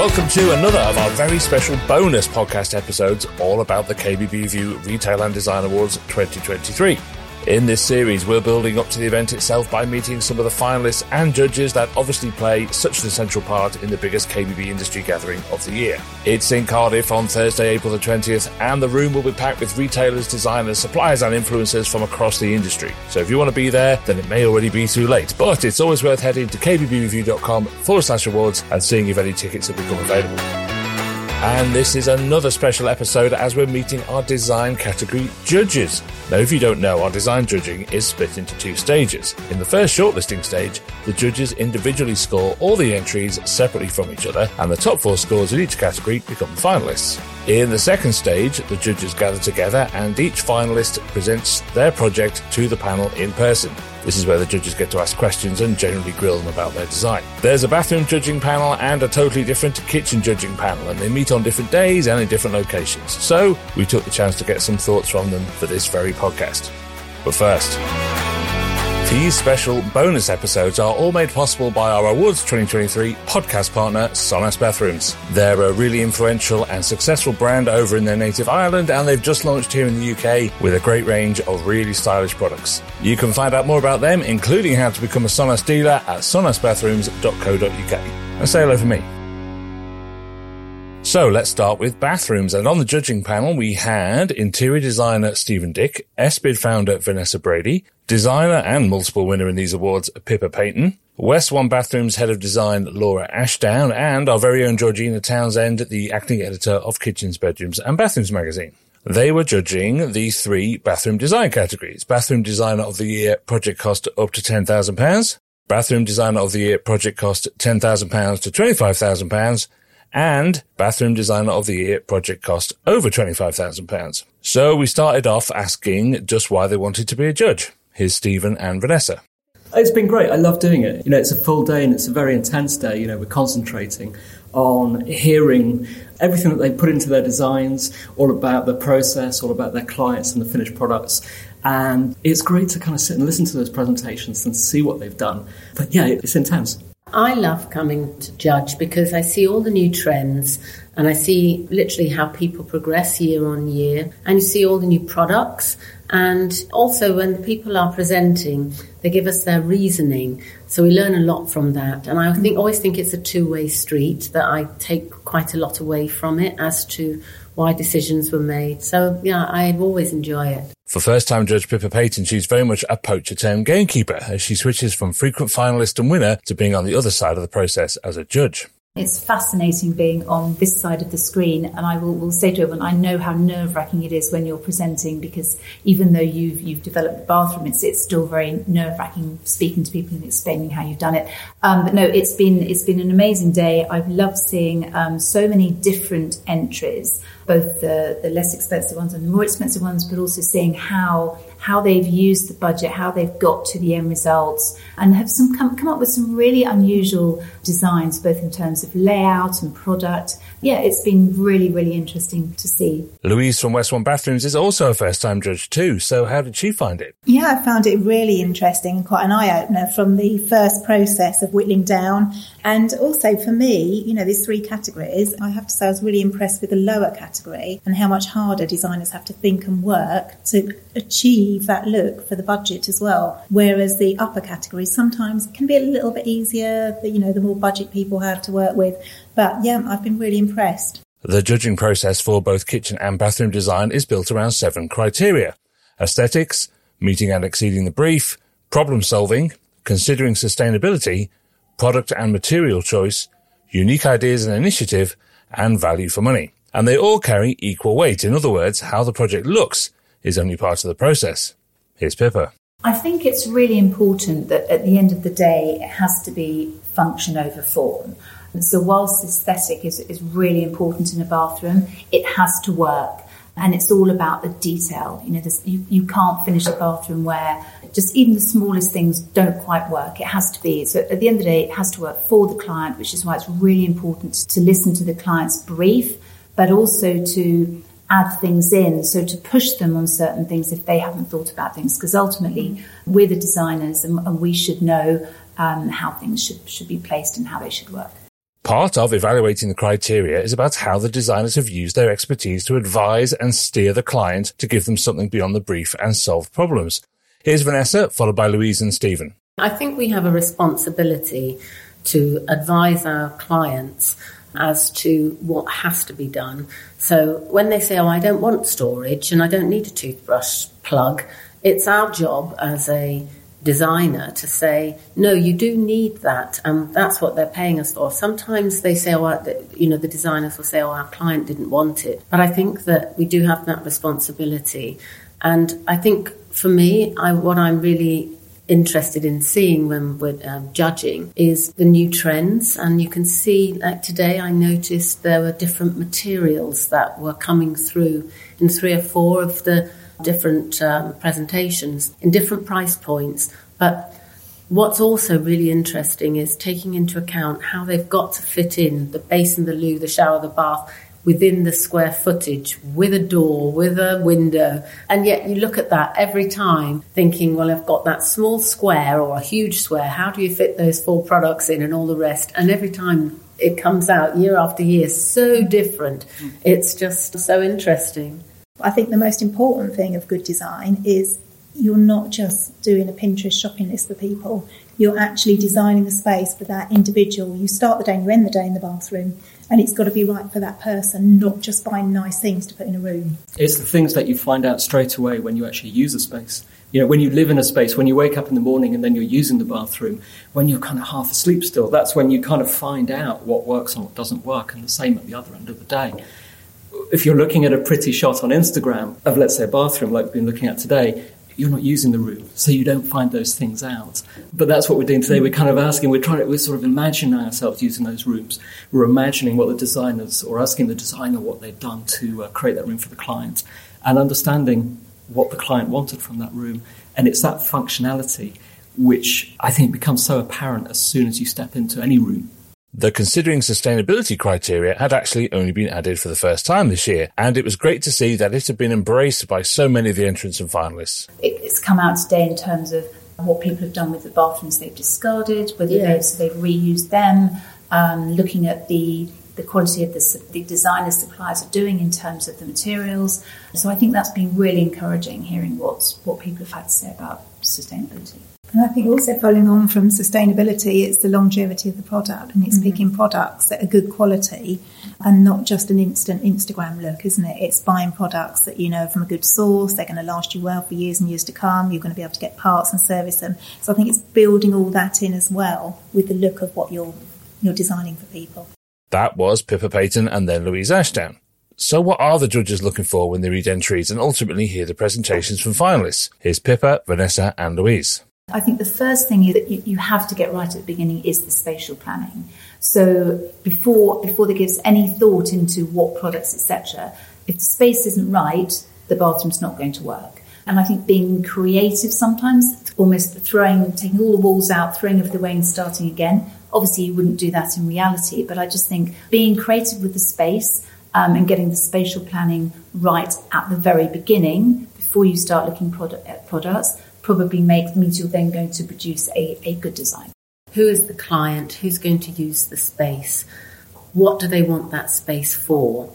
welcome to another of our very special bonus podcast episodes all about the KBB Review Retail and Design Awards 2023. In this series, we're building up to the event itself by meeting some of the finalists and judges that obviously play such an essential part in the biggest KBB industry gathering of the year. It's in Cardiff on Thursday, April the 20th, and the room will be packed with retailers, designers, suppliers, and influencers from across the industry. So if you want to be there, then it may already be too late. But it's always worth heading to kbbreview.com forward slash awards and seeing if any tickets have become available. And this is another special episode as we're meeting our design category judges. Now, if you don't know, our design judging is split into two stages. In the first shortlisting stage, the judges individually score all the entries separately from each other, and the top four scores in each category become finalists. In the second stage, the judges gather together and each finalist presents their project to the panel in person. This is where the judges get to ask questions and generally grill them about their design. There's a bathroom judging panel and a totally different kitchen judging panel, and they meet on different days and in different locations. So we took the chance to get some thoughts from them for this very podcast. But first, these special bonus episodes are all made possible by our Awards 2023 podcast partner, Sonas Bathrooms. They're a really influential and successful brand over in their native Ireland, and they've just launched here in the UK with a great range of really stylish products. You can find out more about them, including how to become a Sonas dealer at sonasbathrooms.co.uk. And say hello for me. So let's start with bathrooms. And on the judging panel, we had interior designer Stephen Dick, SBID founder Vanessa Brady, designer and multiple winner in these awards Pippa Paton, West One Bathrooms head of design Laura Ashdown, and our very own Georgina Townsend, the acting editor of Kitchens, Bedrooms and Bathrooms magazine. They were judging the three bathroom design categories. Bathroom Designer of the Year project cost up to £10,000. Bathroom Designer of the Year project cost £10,000 to £25,000 and Bathroom Designer of the Year project cost over £25,000. So we started off asking just why they wanted to be a judge. Here's Stephen and Vanessa. It's been great. I love doing it. You know, it's a full day and it's a very intense day. You know, we're concentrating on hearing everything that they put into their designs, all about the process, all about their clients and the finished products. And it's great to kind of sit and listen to those presentations and see what they've done. But yeah, it's intense. I love coming to judge because I see all the new trends and I see literally how people progress year on year. And you see all the new products. And also when the people are presenting they give us their reasoning. So we learn a lot from that. And I think always think it's a two-way street that I take quite a lot away from it as to why decisions were made. So yeah I always enjoy it. For first time judge Pippa Paton, she's very much a poacher turned gamekeeper as she switches from frequent finalist and winner to being on the other side of the process as a judge. It's fascinating being on this side of the screen, and I will, will say to everyone, I know how nerve wracking it is when you're presenting because even though you've you've developed the bathroom, it's it's still very nerve wracking speaking to people and explaining how you've done it. Um, but no, it's been it's been an amazing day. I've loved seeing um, so many different entries, both the the less expensive ones and the more expensive ones, but also seeing how how they've used the budget, how they've got to the end results, and have some come, come up with some really unusual designs, both in terms of layout and product. Yeah, it's been really, really interesting to see. Louise from West One Bathrooms is also a first time judge too. So how did she find it? Yeah, I found it really interesting quite an eye opener from the first process of whittling down. And also for me, you know, there's three categories. I have to say I was really impressed with the lower category and how much harder designers have to think and work to achieve achieve that look for the budget as well. Whereas the upper categories sometimes can be a little bit easier, but, you know, the more budget people have to work with. But yeah, I've been really impressed. The judging process for both kitchen and bathroom design is built around seven criteria. Aesthetics, meeting and exceeding the brief, problem solving, considering sustainability, product and material choice, unique ideas and initiative, and value for money. And they all carry equal weight. In other words, how the project looks is only part of the process. Here's Pippa. I think it's really important that at the end of the day, it has to be function over form. And so, whilst aesthetic is, is really important in a bathroom, it has to work. And it's all about the detail. You know, you, you can't finish a bathroom where just even the smallest things don't quite work. It has to be. So, at the end of the day, it has to work for the client, which is why it's really important to listen to the client's brief, but also to add things in. So to push them on certain things if they haven't thought about things, because ultimately we're the designers and, and we should know um, how things should, should be placed and how they should work. Part of evaluating the criteria is about how the designers have used their expertise to advise and steer the client to give them something beyond the brief and solve problems. Here's Vanessa, followed by Louise and Stephen. I think we have a responsibility to advise our clients as to what has to be done. So when they say, Oh, I don't want storage and I don't need a toothbrush plug, it's our job as a designer to say, no, you do need that, and that's what they're paying us for. Sometimes they say, oh, you know, the designers will say, oh, our client didn't want it. But I think that we do have that responsibility. And I think for me, I, what I'm really interested in seeing when we're um, judging is the new trends. And you can see, like today, I noticed there were different materials that were coming through in three or four of the different um, presentations in different price points. But what's also really interesting is taking into account how they've got to fit in the basin, the loo, the shower, the bath within the square footage with a door, with a window. And yet you look at that every time thinking, well, I've got that small square or a huge square. How do you fit those four products in and all the rest? And every time it comes out year after year, so different. It's just so interesting. I think the most important thing of good design is you're not just doing a Pinterest shopping list for people. You're actually designing the space for that individual. You start the day and you end the day in the bathroom, and it's got to be right for that person, not just buying nice things to put in a room. It's the things that you find out straight away when you actually use a space. You know, when you live in a space, when you wake up in the morning and then you're using the bathroom, when you're kind of half asleep still, that's when you kind of find out what works and what doesn't work, and the same at the other end of the day if you're looking at a pretty shot on Instagram of, let's say, a bathroom like we've been looking at today, you're not using the room, so you don't find those things out. But that's what we're doing today. We're kind of asking, we're trying to, we're sort of imagining ourselves using those rooms. We're imagining what the designers, or asking the designer what they've done to uh, create that room for the client, and understanding what the client wanted from that room. And it's that functionality which I think becomes so apparent as soon as you step into any room. The considering sustainability criteria had actually only been added for the first time this year, and it was great to see that it had been embraced by so many of the entrants and finalists. It's come out today in terms of what people have done with the bathrooms they've discarded, whether yeah. they've, so they've reused them, um, looking at the the quality of the, the designers suppliers are doing in terms of the materials. So I think that's been really encouraging hearing what's, what people have had to say about sustainability. And I think also following on from sustainability, it's the longevity of the product and it's mm-hmm. picking products that are good quality and not just an instant Instagram look, isn't it? It's buying products that you know from a good source, they're going to last you well for years and years to come, you're going to be able to get parts and service them. So I think it's building all that in as well with the look of what you're, you're designing for people. That was Pippa Paton and then Louise Ashdown. So what are the judges looking for when they read entries and ultimately hear the presentations from finalists? Here's Pippa, Vanessa and Louise. I think the first thing that you, you have to get right at the beginning is the spatial planning. So before before there gives any thought into what products, etc., if the space isn't right, the bathroom's not going to work. And I think being creative sometimes, almost throwing, taking all the walls out, throwing everything away and starting again. Obviously, you wouldn't do that in reality, but I just think being creative with the space um, and getting the spatial planning right at the very beginning before you start looking product, at products probably make, means you're then going to produce a, a good design. Who is the client? Who's going to use the space? What do they want that space for?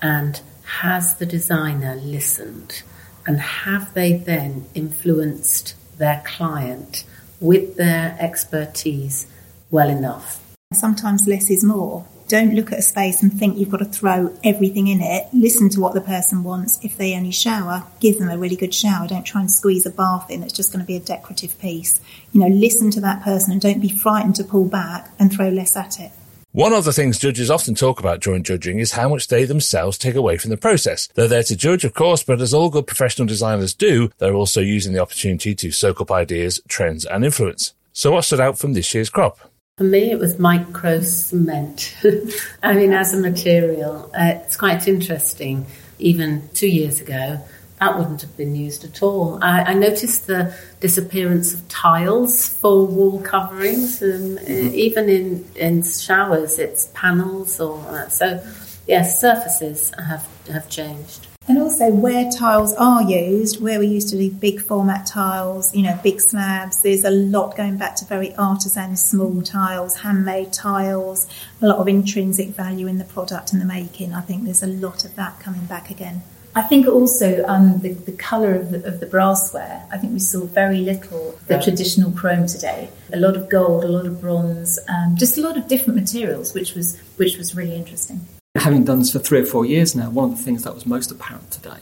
And has the designer listened? And have they then influenced their client with their expertise well enough? Sometimes less is more. Don't look at a space and think you've got to throw everything in it. Listen to what the person wants. If they only shower, give them a really good shower. Don't try and squeeze a bath in. It's just going to be a decorative piece. You know, listen to that person and don't be frightened to pull back and throw less at it. One of the things judges often talk about during judging is how much they themselves take away from the process. They're there to judge, of course, but as all good professional designers do, they're also using the opportunity to soak up ideas, trends, and influence. So what stood out from this year's crop? For me, it was micro cement. I mean, as a material, uh, it's quite interesting. Even two years ago, that wouldn't have been used at all. I, I noticed the disappearance of tiles for wall coverings, and uh, mm-hmm. even in, in showers, it's panels or uh, so. Yes, surfaces have have changed. And also where tiles are used, where we used to do big format tiles, you know, big slabs, there's a lot going back to very artisan small tiles, handmade tiles, a lot of intrinsic value in the product and the making. I think there's a lot of that coming back again. I think also um, the, the colour of the, of the brassware, I think we saw very little the traditional chrome today. A lot of gold, a lot of bronze, um, just a lot of different materials, which was which was really interesting. Having done this for three or four years now, one of the things that was most apparent today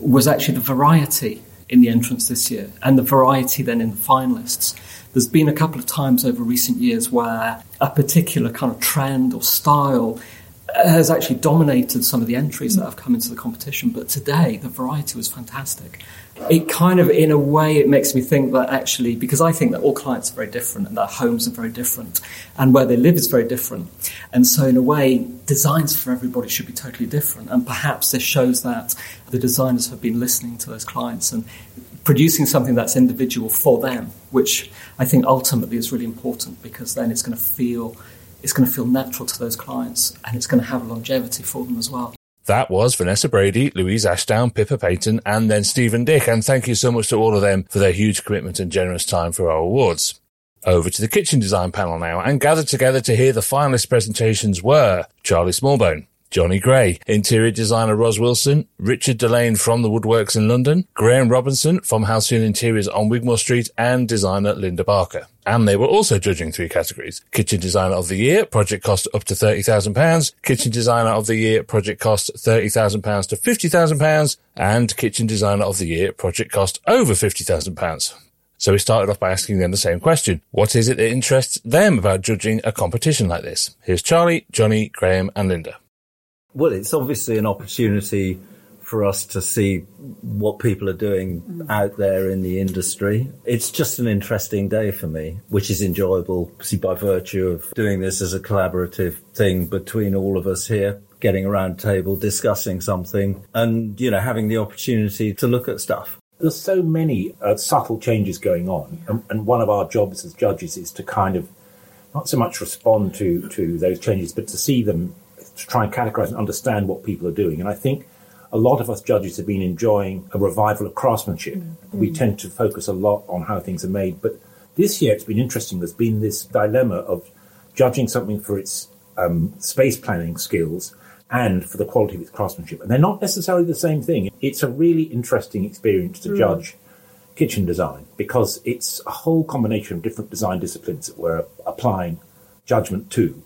was actually the variety in the entrance this year and the variety then in the finalists. There's been a couple of times over recent years where a particular kind of trend or style has actually dominated some of the entries that have come into the competition. But today, the variety was fantastic. It kind of, in a way, it makes me think that actually, because I think that all clients are very different and their homes are very different and where they live is very different. And so, in a way, designs for everybody should be totally different. And perhaps this shows that the designers have been listening to those clients and producing something that's individual for them, which I think ultimately is really important because then it's going to feel it's going to feel natural to those clients and it's going to have longevity for them as well. That was Vanessa Brady, Louise Ashdown, Pippa Paton, and then Stephen Dick. And thank you so much to all of them for their huge commitment and generous time for our awards. Over to the kitchen design panel now and gathered together to hear the finalist presentations were Charlie Smallbone, Johnny Gray, interior designer Ros Wilson, Richard Delane from the Woodworks in London, Graham Robinson from Halcyon Interiors on Wigmore Street, and designer Linda Barker. And they were also judging three categories. Kitchen Designer of the Year, project cost up to £30,000. Kitchen Designer of the Year, project cost £30,000 to £50,000. And Kitchen Designer of the Year, project cost over £50,000. So we started off by asking them the same question. What is it that interests them about judging a competition like this? Here's Charlie, Johnny, Graham and Linda. Well, it's obviously an opportunity for us to see what people are doing out there in the industry. It's just an interesting day for me, which is enjoyable see by virtue of doing this as a collaborative thing between all of us here, getting around table, discussing something and, you know, having the opportunity to look at stuff. There's so many uh, subtle changes going on. And, and one of our jobs as judges is to kind of not so much respond to, to those changes, but to see them to try and categorize and understand what people are doing. And I think a lot of us judges have been enjoying a revival of craftsmanship. Mm-hmm. We tend to focus a lot on how things are made. But this year it's been interesting. There's been this dilemma of judging something for its um, space planning skills and for the quality of its craftsmanship. And they're not necessarily the same thing. It's a really interesting experience to mm. judge kitchen design because it's a whole combination of different design disciplines that we're applying judgment to.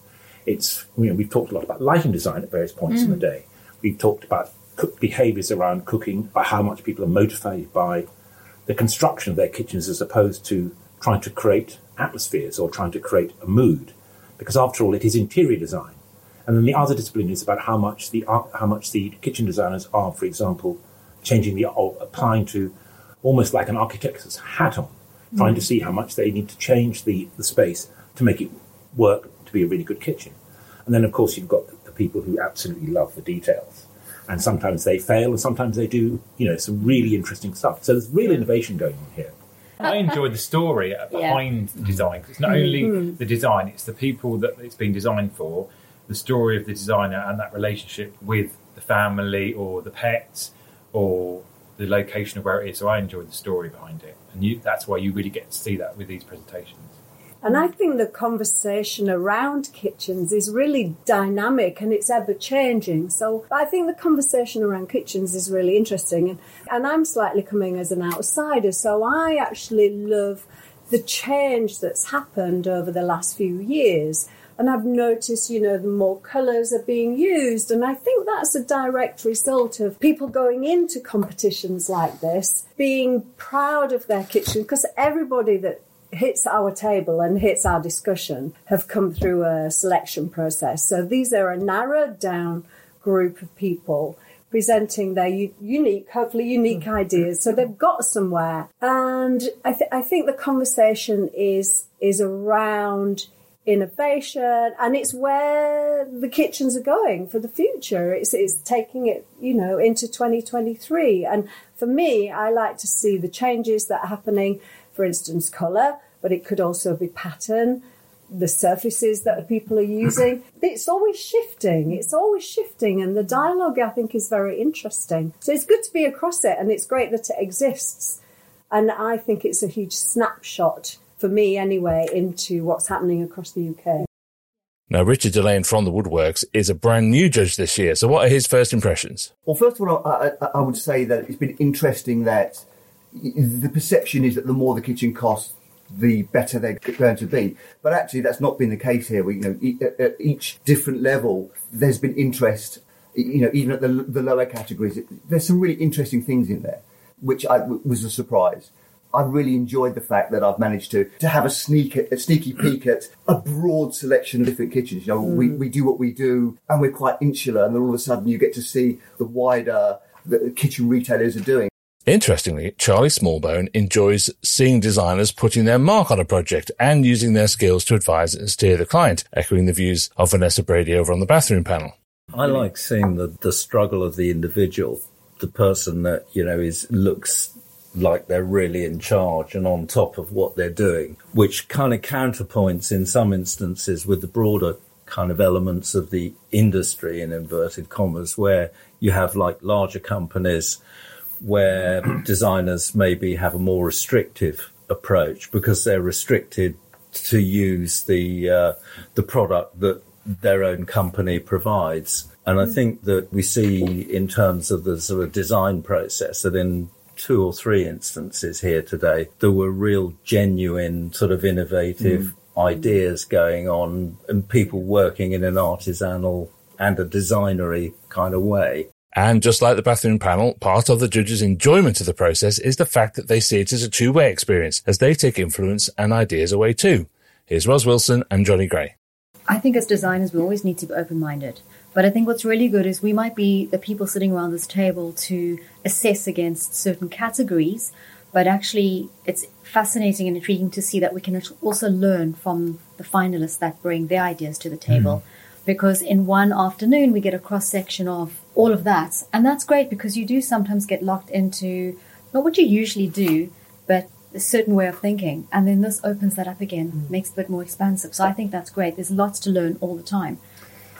It's you know, we've talked a lot about lighting design at various points mm. in the mm. day. We've talked about cook behaviours around cooking, by how much people are motivated by the construction of their kitchens as opposed to trying to create atmospheres or trying to create a mood. Because after all, it is interior design. And then the other discipline is about how much the how much the kitchen designers are, for example, changing the or applying to almost like an architect's hat on, mm. trying to see how much they need to change the, the space to make it work be a really good kitchen. And then, of course, you've got the people who absolutely love the details. And sometimes they fail, and sometimes they do, you know, some really interesting stuff. So there's real innovation going on here. I enjoy the story behind yeah. the design. It's not only mm-hmm. the design; it's the people that it's been designed for, the story of the designer, and that relationship with the family or the pets or the location of where it is. So I enjoy the story behind it, and you, that's why you really get to see that with these presentations. And I mm. think the conversation around kitchens is really dynamic and it's ever changing. So I think the conversation around kitchens is really interesting. And, and I'm slightly coming as an outsider, so I actually love the change that's happened over the last few years. And I've noticed, you know, the more colours are being used. And I think that's a direct result of people going into competitions like this, being proud of their kitchen, because everybody that hits our table and hits our discussion have come through a selection process. So these are a narrowed down group of people presenting their u- unique, hopefully unique ideas. So they've got somewhere, and I, th- I think the conversation is is around innovation and it's where the kitchens are going for the future it's, it's taking it you know into 2023 and for me i like to see the changes that are happening for instance, colour, but it could also be pattern. the surfaces that people are using. It's always shifting. It's always shifting, and the dialogue I think is very interesting. So it's good to be across it, and it's great that it exists. And I think it's a huge snapshot for me, anyway, into what's happening across the UK. Now, Richard Delane from the Woodworks is a brand new judge this year. So, what are his first impressions? Well, first of all, I, I, I would say that it's been interesting that the perception is that the more the kitchen costs, the better they're going to be. But actually, that's not been the case here. We, you know, at each different level, there's been interest. You know, even at the, the lower categories, there's some really interesting things in there, which I, was a surprise. I really enjoyed the fact that I've managed to to have a sneak a sneaky peek at a broad selection of different kitchens. You know, mm. we, we do what we do, and we're quite insular, and then all of a sudden you get to see the wider the kitchen retailers are doing. Interestingly, Charlie Smallbone enjoys seeing designers putting their mark on a project and using their skills to advise and steer the client, echoing the views of Vanessa Brady over on the bathroom panel. I like seeing the, the struggle of the individual, the person that, you know, is looks like they're really in charge and on top of what they're doing, which kind of counterpoints in some instances with the broader kind of elements of the industry in inverted commas, where you have like larger companies where designers maybe have a more restrictive approach because they're restricted to use the uh, the product that their own company provides. And I think that we see in terms of the sort of design process that in two or three instances here today, there were real genuine sort of innovative mm. ideas going on and people working in an artisanal and a designery kind of way. And just like the bathroom panel, part of the judge's enjoyment of the process is the fact that they see it as a two-way experience as they take influence and ideas away too. Here's Ros Wilson and Johnny Gray. I think as designers, we always need to be open-minded. But I think what's really good is we might be the people sitting around this table to assess against certain categories, but actually it's fascinating and intriguing to see that we can also learn from the finalists that bring their ideas to the table. Mm because in one afternoon we get a cross section of all of that. And that's great because you do sometimes get locked into not what you usually do, but a certain way of thinking. And then this opens that up again, mm. makes it a bit more expansive. So I think that's great. There's lots to learn all the time.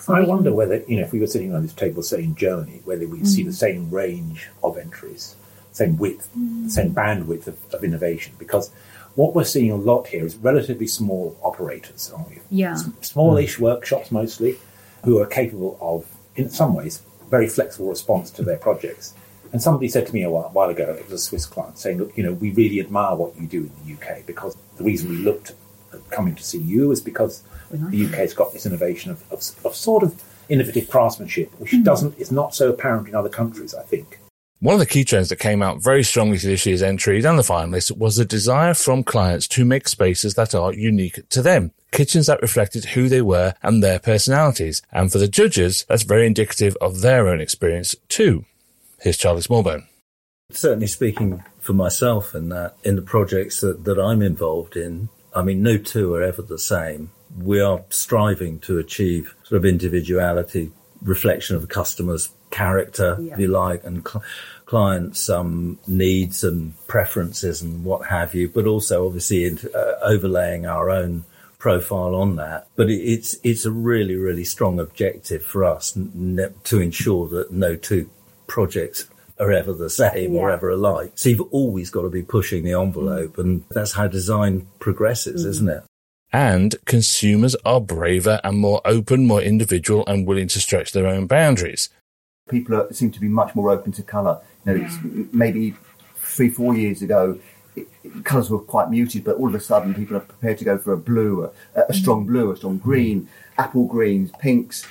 So I wonder whether, you know, if we were sitting around this table, say in Germany, whether we'd mm. see the same range of entries, same width, mm. same bandwidth of, of innovation. Because what we're seeing a lot here is relatively small operators, aren't we? Yeah. Smallish workshops mostly, who are capable of, in some ways, very flexible response to their projects. And somebody said to me a while, while ago, it was a Swiss client, saying, look, you know, we really admire what you do in the UK because the reason we looked at coming to see you is because the UK's got this innovation of, of, of sort of innovative craftsmanship, which mm. doesn't is not so apparent in other countries, I think. One of the key trends that came out very strongly to this year's entries and the finalists was the desire from clients to make spaces that are unique to them. Kitchens that reflected who they were and their personalities. And for the judges, that's very indicative of their own experience too. Here's Charlie Smallbone. Certainly speaking for myself in that, in the projects that, that I'm involved in, I mean, no two are ever the same. We are striving to achieve sort of individuality, reflection of the customer's character, yeah. if you like, and cl- clients' um, needs and preferences and what have you, but also obviously in, uh, overlaying our own profile on that. But it, it's it's a really really strong objective for us n- to ensure that no two projects are ever the same yeah. or ever alike. So you've always got to be pushing the envelope, and that's how design progresses, mm isn't it? And consumers are braver and more open, more individual, and willing to stretch their own boundaries people are, seem to be much more open to colour. You know, yeah. maybe three, four years ago, colours were quite muted, but all of a sudden people are prepared to go for a blue, a, a strong mm. blue, a strong green, apple greens, pinks.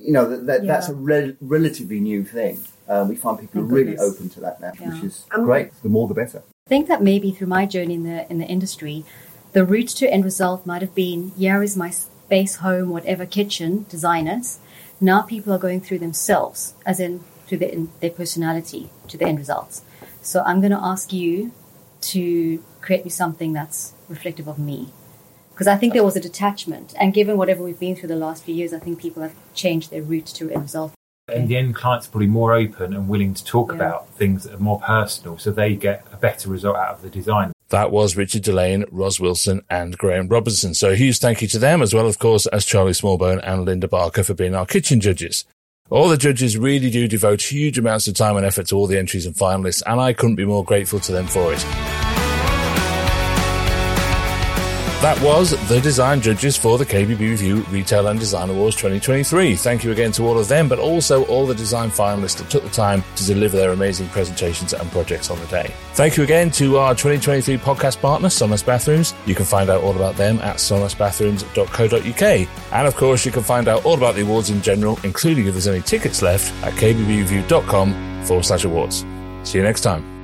You know, that, that yeah. that's a re- relatively new thing. Um, we find people are really open to that now, yeah. which is um, great. The more, the better. I think that maybe through my journey in the in the industry, the route to end result might have been: here is my space, home, whatever kitchen, designers now people are going through themselves, as in through their, in their personality to the end results. So I'm going to ask you to create me something that's reflective of me. Because I think there was a detachment. And given whatever we've been through the last few years, I think people have changed their route to end result. In the end, clients are probably more open and willing to talk yeah. about things that are more personal, so they get a better result out of the design. That was Richard Delane, Ros Wilson, and Graham Robinson. So a huge thank you to them, as well, of course, as Charlie Smallbone and Linda Barker for being our kitchen judges. All the judges really do devote huge amounts of time and effort to all the entries and finalists, and I couldn't be more grateful to them for it. That was the design judges for the KBB Review Retail and Design Awards 2023. Thank you again to all of them, but also all the design finalists that took the time to deliver their amazing presentations and projects on the day. Thank you again to our 2023 podcast partner, Sonas Bathrooms. You can find out all about them at sonasbathrooms.co.uk. And of course, you can find out all about the awards in general, including if there's any tickets left, at kbbreview.com forward slash awards. See you next time.